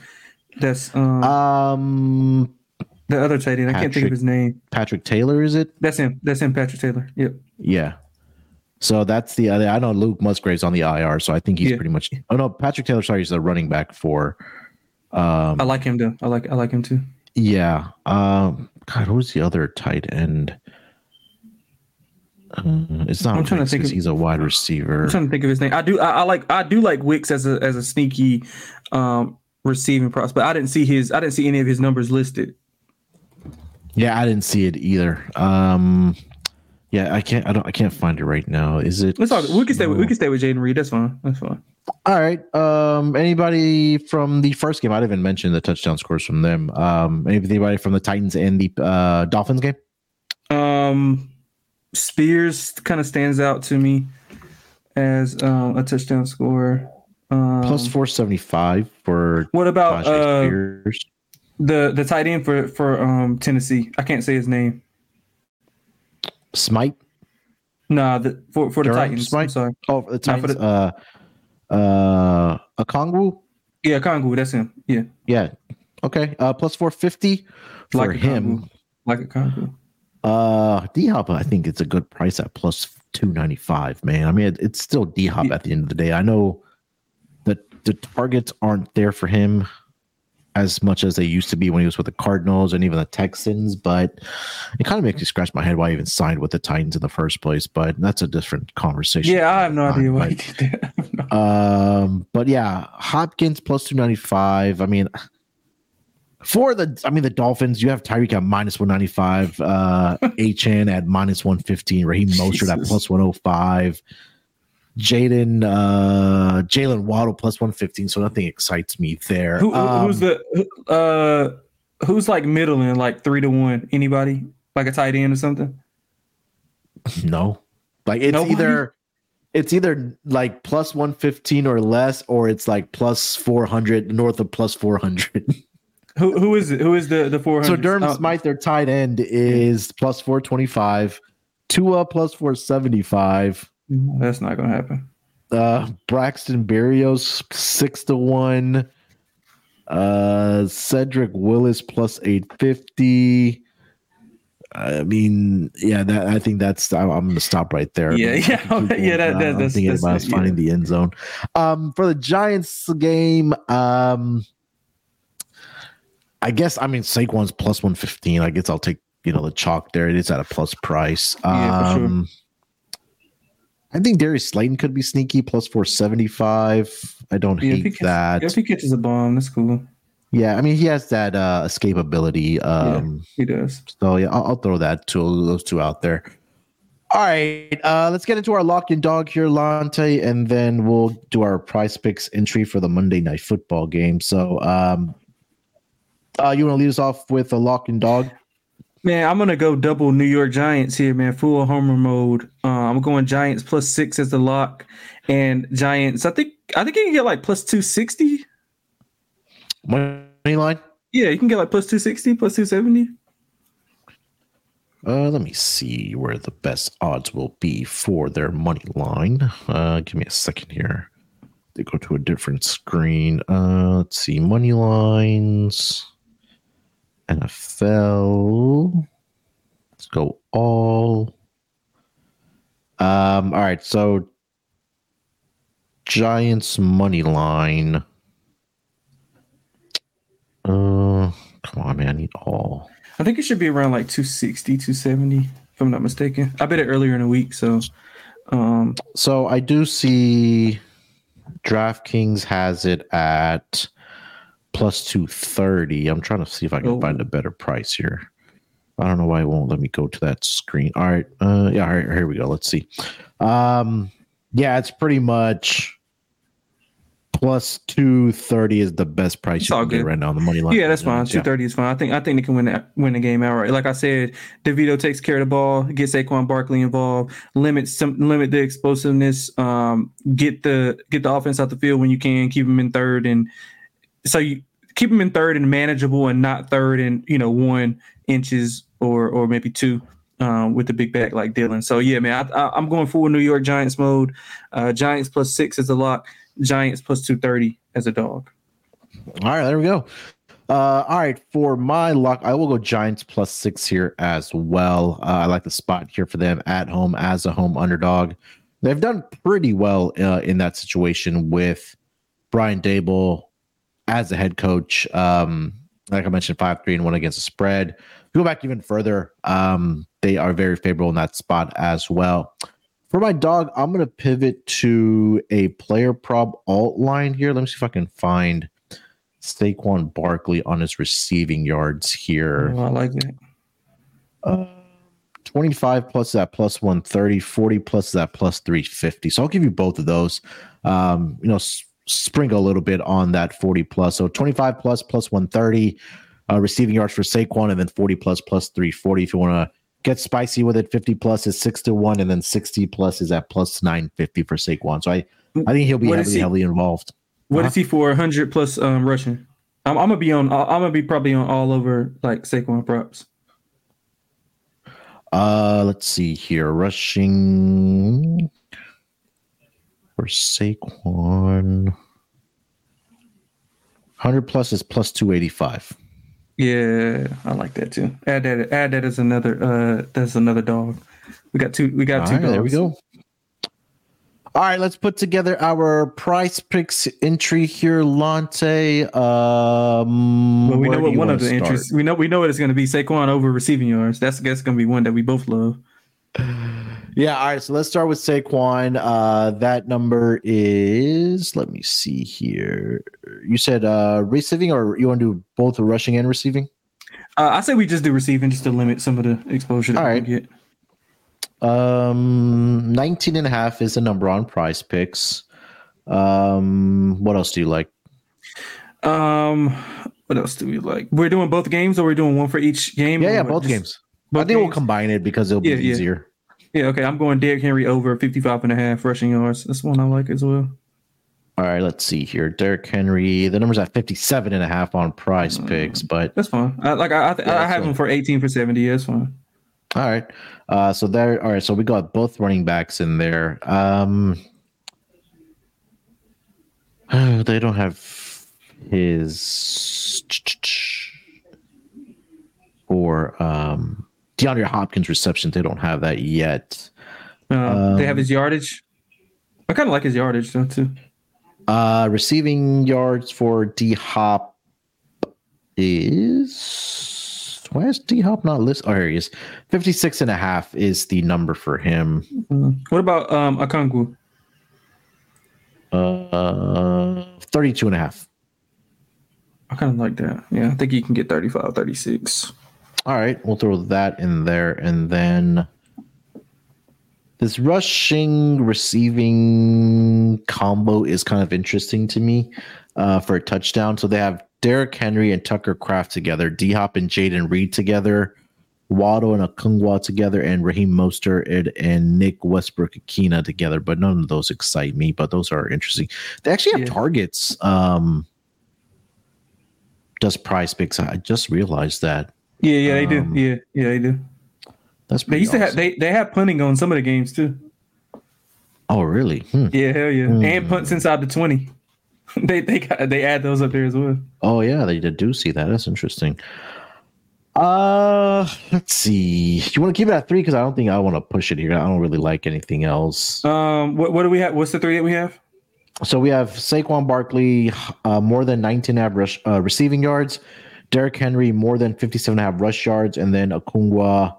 That's um Um, the other tight end. I can't think of his name. Patrick Taylor, is it? That's him. That's him. Patrick Taylor. Yep. Yeah. So that's the other. I know Luke Musgrave's on the IR, so I think he's Yeah. pretty much. Oh no, Patrick Taylor. Sorry, he's the running back for. Um, I like him though. I like I like him too. yeah. Um, God, who's the other tight end? Uh, it's not. I'm trying to think. of- he's a wide receiver. I'm trying to think of his name. I do. I, I like. I do like Wicks as a as a sneaky um, receiving prospect. I didn't see his. I didn't see any of his numbers listed. Yeah, I didn't see it either. Um, yeah, I can't. I don't. I can't find it right now. Is it? Let's talk. We can stay. With, we can stay with Jayden Reed. That's fine. That's fine. All right. Um, anybody from the first game? I didn't even mention the touchdown scores from them. Um, anybody from the Titans and the uh, Dolphins game? Um, Spears kind of stands out to me as um, a touchdown scorer. Um, Plus four seventy five for What about uh, the the tight end for for um, Tennessee? I can't say his name. Smite. Nah, the for for the Durham Titans. I'm Smite? sorry. Oh, the Titans. the- uh, uh, a Kongwu. Yeah, Kongu. That's him. Yeah, Yeah. Okay. Uh, plus four fifty for like him. Like a Kongu. Uh, D Hop, I think it's a good price at plus two ninety five. Man, I mean, it, it's still D Hop Yeah. at the end of the day. I know the targets aren't there for him as much as they used to be when he was with the Cardinals and even the Texans, but it kind of makes me scratch my head why he even signed with the Titans in the first place. But that's a different conversation. Yeah, I have no idea why he But, did that. <laughs> I have no- um, but yeah, Hopkins plus two ninety five. I mean, for the I mean the Dolphins, you have Tyreek at minus one ninety five, uh, <laughs> Achane at minus one fifteen, Raheem Mostert at Jesus. plus one hundred five, Jaden uh, Jaylen Waddle plus one fifteen. So nothing excites me there. Who, who- who's Um, the uh who's like middle in like three to one? Anybody like a tight end or something? no? Like it's Nobody? either it's either like plus one fifteen or less, or it's like plus four hundred north of plus four hundred. Who who is it? Who is the the four hundred? So Durham Smythe, their tight end, is plus 425. Tua plus 475. That's not gonna happen. Uh, Braxton Berrios six to one. Uh, Cedrick Wilson plus 850. I mean, yeah, that I think that's. I'm, I'm gonna stop right there. Yeah, I yeah, <laughs> I yeah, that- that- I'm that's- thinking that's- about us yeah. finding the end zone. Um, for the Giants game, um, I guess I mean Saquon's plus one fifteen. I guess I'll take you know the chalk there. It is at a plus price. Yeah, for sure. I think Darius Slayton could be sneaky plus four seventy five. I don't Yeah, hate that. if he catches a bomb, that's cool. yeah, I mean he has that uh escapability. Um, He does. so yeah, I'll, I'll throw that to those two out there. All right, uh, let's get into our lock and dog here, Lonte, and then we'll do our Prize Picks entry for the Monday night football game. So, um, uh, you want to lead us off with a lock and dog? Man, I'm gonna go double New York Giants here, man. Full homer mode. Uh, I'm going Giants plus six as the lock, and Giants. I think I think you can get like plus two sixty. Money line? Yeah, you can get like plus two sixty, plus two seventy. Uh, let me see where the best odds will be for their money line. Uh, give me a second here. they go to a different screen. Uh, let's see, money lines, NFL. Let's go all. Um, all right, so Giants money line. Uh, come on, man, I need all. I think it should be around like 260, 270, if I'm not mistaken. I bet it earlier in the week, so um So I do see DraftKings has it at plus 230. I'm trying to see if I can Oh. find a better price here. I don't know why it won't let me go to that screen. All right. Uh yeah, all right, here we go. Let's see. Um yeah, it's pretty much plus 230 is the best price It's you can get right now on the money line. yeah, that's fine. Yeah. Two thirty is fine. I think I think they can win that win the game outright. Like I said, DeVito takes care of the ball, get Saquon Barkley involved, limit some limit the explosiveness, um, get the get the offense out the field when you can, keep them in third, and so you keep them in third and manageable, and not third and you know one inches or or maybe two. Um, with the big back like Dillon, so yeah, man, I, I'm going full New York Giants mode. Uh, Giants plus six is a lock. Giants plus two thirty as a dog. All right, there we go. Uh, all right, for my luck, I will go Giants plus six here as well. Uh, I like the spot here for them at home as a home underdog. They've done pretty well uh, in that situation with Brian Daboll as a head coach. Um, like I mentioned, five three and one against the spread. Go back even further, um, they are very favorable in that spot as well. For my dog, I'm going to pivot to a player prop alt line here. Let me see if I can find Saquon Barkley on his receiving yards here. Oh, I like that. Uh, 25 plus that plus 130, 40 plus that plus 350. So I'll give you both of those. Um, you know, sprinkle a little bit on that 40 plus. So 25 plus plus 130 uh, receiving yards for Saquon, and then 40 plus plus 340 if you want to get spicy with it. 50 plus is six to one, and then 60 plus is at plus 950 for Saquon. So I, I think he'll be What heavily, he- heavily involved. What Huh? is he for? hundred plus um, rushing. I'm, I'm gonna be on. I'm gonna be probably on all over like Saquon props. Uh, let's see here. Rushing for Saquon. 100 plus is plus 285. Yeah, I like that too. Add that. Add that as another. Uh, that's another dog. We got two. We got All two. right, there we go. All right, let's put together our Prize Picks entry here, Lonte. Um, Well, we know what one of the start? interests. We know. We know what it's gonna be. Saquon over receiving yards. That's that's gonna be one that we both love. Yeah, all right. So let's start with Saquon. Uh, that number is. Let me see here. You said uh receiving, or you want to do both rushing and receiving? Uh, I say we just do receiving just to limit some of the exposure that All we get. Um, 19 and a half is the number on Prize Picks. Um, what else do you like? Um, what else do we like? We're doing both games, or we're doing one for each game. Yeah, yeah, both Just games. Both I think we'll combine it because it'll be Yeah, yeah. easier. Yeah, okay. I'm going Derrick Henry over 55 and a half rushing yards. That's one I like as well. All right, let's see here. Derrick Henry, the number's at 57 and a half on Prize Picks, but That's fine. I like I I, th- Yeah, I have so- him for 18 for 70. Yeah, that's fine. all right. Uh, so there, all right. So we got both running backs in there. Um, <sighs> they don't have his or um DeAndre Hopkins reception. They don't have that yet. Uh, they have Um, his yardage. I kind of like his yardage though too. Uh, receiving yards for D Hop is why is D Hop not listed? Oh, here he is. 56 and a half is the number for him. What about um Okonkwo? Uh, 32 and a half. I kind of like that. Yeah, I think he can get 35, 36. All right, we'll throw that in there. And then this rushing receiving combo is kind of interesting to me uh, for a touchdown. So they have Derrick Henry and Tucker Kraft together, D Hop and Jayden Reed together, Waddle and Okonkwo together, and Raheem Mostert and, Nick Westbrook-Ikhine together. But none of those excite me, but those are interesting. They actually have Yeah. targets. Um, does Prize Picks? I just realized that. Yeah, yeah, they do. Um, Yeah, yeah, they do. That's They used to have they they have punting on some of the games too. Oh, really? Hmm. Yeah, hell yeah. Hmm. And punts inside the 20. <laughs> they they got, they add those up there as well. Oh, yeah, they do see that. That's interesting. Uh, let's see. You want to keep it at three because I don't think I want to push it here. I don't really like anything else. Um, what what do we have? What's the three that we have? So we have Saquon Barkley, uh, more than 19 and a half rush, uh, receiving yards. Derrick Henry, more than 57 and a half rush yards. And then Okonkwo,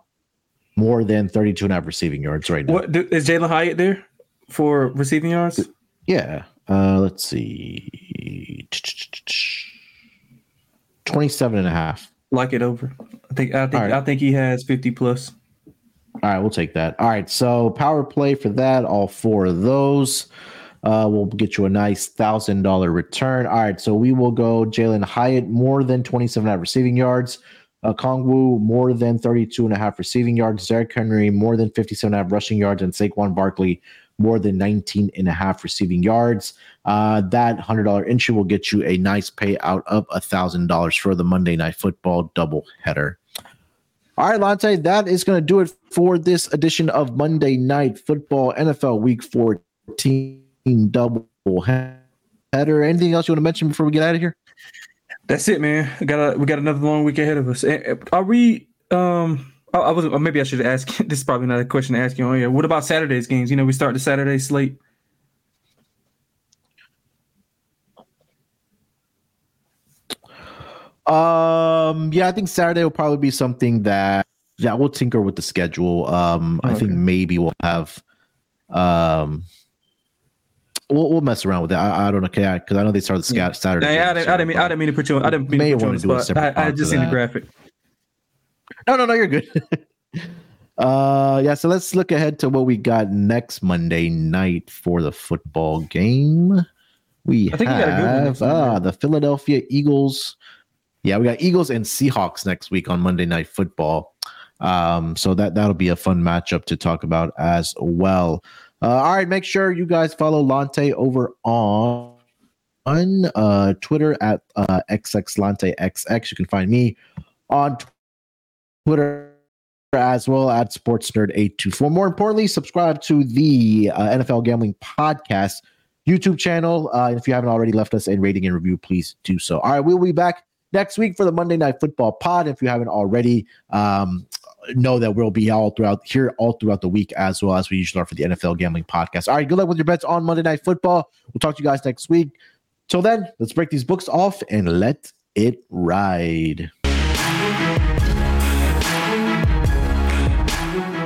more than 32 and a half receiving yards right now. What is Jalin Hyatt there for receiving yards? Yeah. Uh, let's see. 27 and a half. Like it over. I think I think right. I think he has 50 plus. All right, we'll take that. All right, so power play for that, all four of those. Uh, we'll get you a nice thousand dollar return. All right, so we will go Jalin Hyatt more than 27 and a half receiving yards. Uh, Kongwu more than 32 and a half receiving yards. Derrick Henry more than 57 and a half rushing yards. And Saquon Barkley more than 19 and a half receiving yards. Uh, that $100 entry will get you a nice payout of $1,000 for the Monday Night Football doubleheader. All right, Lonte, that is going to do it for this edition of Monday Night Football NFL Week 14 double header. Anything else you want to mention before we get out of here? That's it, man. We got a, we got another long week ahead of us. Eh, eh, Are we? Um, I, I was maybe I should ask. <laughs> This is probably not a question to ask you on here. What about Saturday's games? You know, we start the Saturday slate. Um, yeah, I think Saturday will probably be something that yeah, we'll tinker with the schedule. Um, I think maybe we'll have um we'll, we'll mess around with it. I, I don't know, because I know they start the Saturday. Hey, I, didn't, I, didn't mean, I didn't mean to put you. On, I didn't mean May to put you on do spot. I, I just seen the graphic. No, no, no, you're good. <laughs> uh yeah, so let's look ahead to what we got next Monday night for the football game. We I think we got a good one have ah, the Philadelphia Eagles. Yeah, we got Eagles and Seahawks next week on Monday Night Football. Um, so that that'll be a fun matchup to talk about as well. Uh, all right, make sure you guys follow Lonte over on on uh, Twitter at uh, xxlanteXX. You can find me on Twitter as well at sportsnerd824. More importantly, subscribe to the uh, NFL Gambling Podcast YouTube channel. Uh, if you haven't already left us a rating and review, please do so. All right, we'll be back next week for the Monday Night Football Pod. If you haven't already, um, know that we'll be all throughout here all throughout the week as well as we usually are for the NFL Gambling Podcast. All right, good luck with your bets on Monday Night Football. We'll talk to you guys next week. Till then, let's break these books off and let it ride.